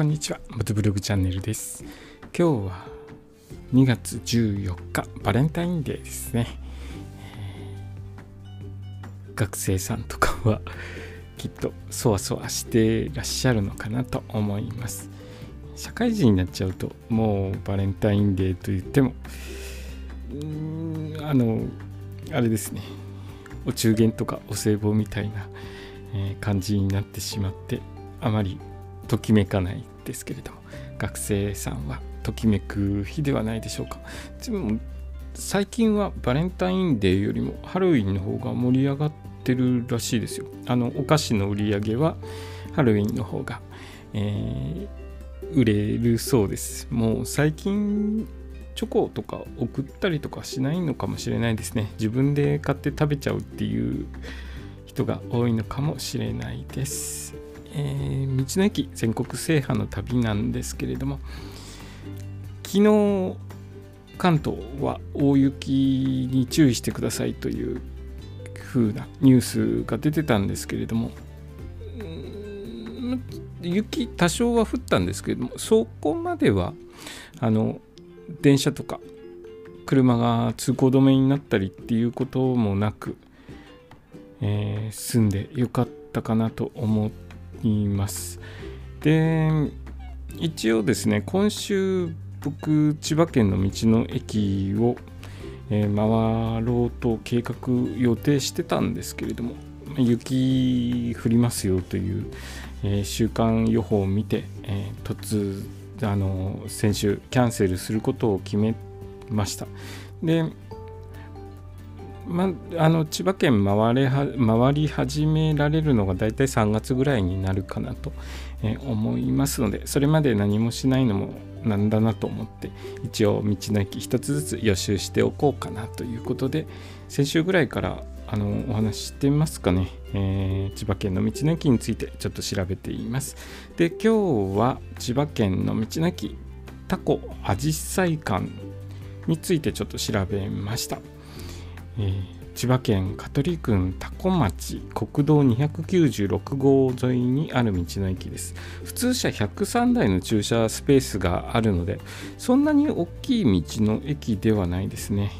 こんにちは。元ブログチャンネルです。今日は2月14日バレンタインデーですね、学生さんとかはきっとそわそわしてらっしゃるのかなと思います。社会人になっちゃうともうバレンタインデーと言ってもあのあれですね。お中元とかお歳暮みたいな、感じになってしまってあまりときめかないですけれども学生さんはときめく日ではないでしょうか。でも最近はバレンタインデーよりもハロウィンの方が盛り上がってるらしいですよ。あのお菓子の売り上げはハロウィンの方が、えー、売れるそうです。もう最近チョコとか送ったりとかしないのかもしれないですね。自分で買って食べちゃうっていう人が多いのかもしれないです。えー、道の駅全国制覇の旅なんですけれども昨日関東は大雪に注意してくださいという風なニュースが出てたんですけれども雪多少は降ったんですけれどもそこまではあの電車とか車が通行止めになったりっていうこともなく、えー、住んでよかったかなと思っています。で一応ですね今週僕千葉県の道の駅を、えー、回ろうと計画予定してたんですけれども雪降りますよという、えー、週間予報を見て、えー、突あの先週キャンセルすることを決めましたでまあの千葉県回れは回り始められるのが大体3月ぐらいになるかなと、え思いますのでそれまで何もしないのもなんだなと思って一応道の駅一つずつ予習しておこうかなということで先週ぐらいからあのお話ししてますかね、えー、千葉県の道の駅についてちょっと調べています。で今日は千葉県の道の駅タコアジサイ館についてちょっと調べました。えー、千葉県香取郡多古町国道296号沿いにある道の駅です。普通車103台の駐車スペースがあるのでそんなに大きい道の駅ではないですね。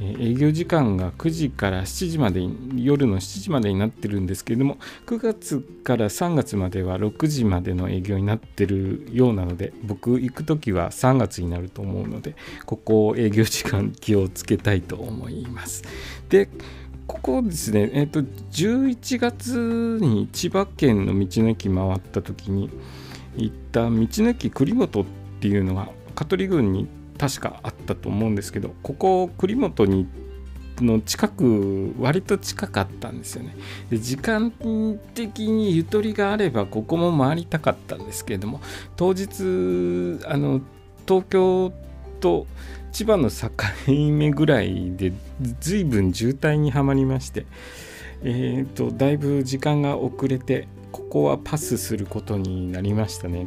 営業時間が9時から7時まで夜の7時までになってるんですけれども9月から3月までは6時までの営業になってるようなので僕行く時は3月になると思うのでここを営業時間気をつけたいと思います。でここですねえっ、ー、と11月に千葉県の道の駅回った時に行った道の駅栗本っていうのが香取郡に確かあったと思うんですけどここ栗本にの近く割と近かったんですよね。で時間的にゆとりがあればここも回りたかったんですけれども当日あの東京と千葉の境目ぐらいで随分渋滞にはまりましてえーとだいぶ時間が遅れてここはパスすることになりましたね。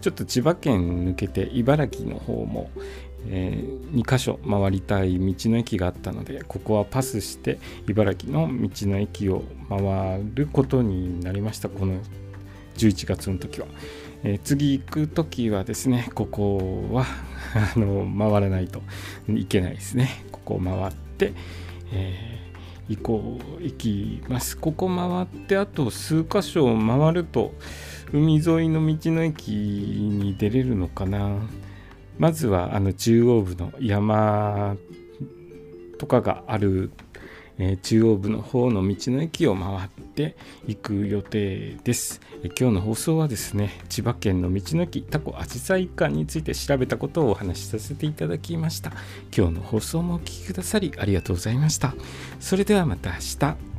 ちょっと千葉県抜けて茨城の方も、えー、2箇所回りたい道の駅があったのでここはパスして茨城の道の駅を回ることになりました。この11月の時は、えー、次行く時はですねここは あの回らないと。いけないですね。ここを回って、えー、行こう行きます。ここ回ってあと数箇所回ると海沿いの道の駅に出れるのかな？まずはあの中央部の山とかがある、えー、中央部の方の道の駅を回っていく予定です、えー、今日の放送はですね千葉県の道の駅タコアジサイ館について調べたことをお話しさせていただきました。今日の放送もお聴きくださりありがとうございました。それではまた明日。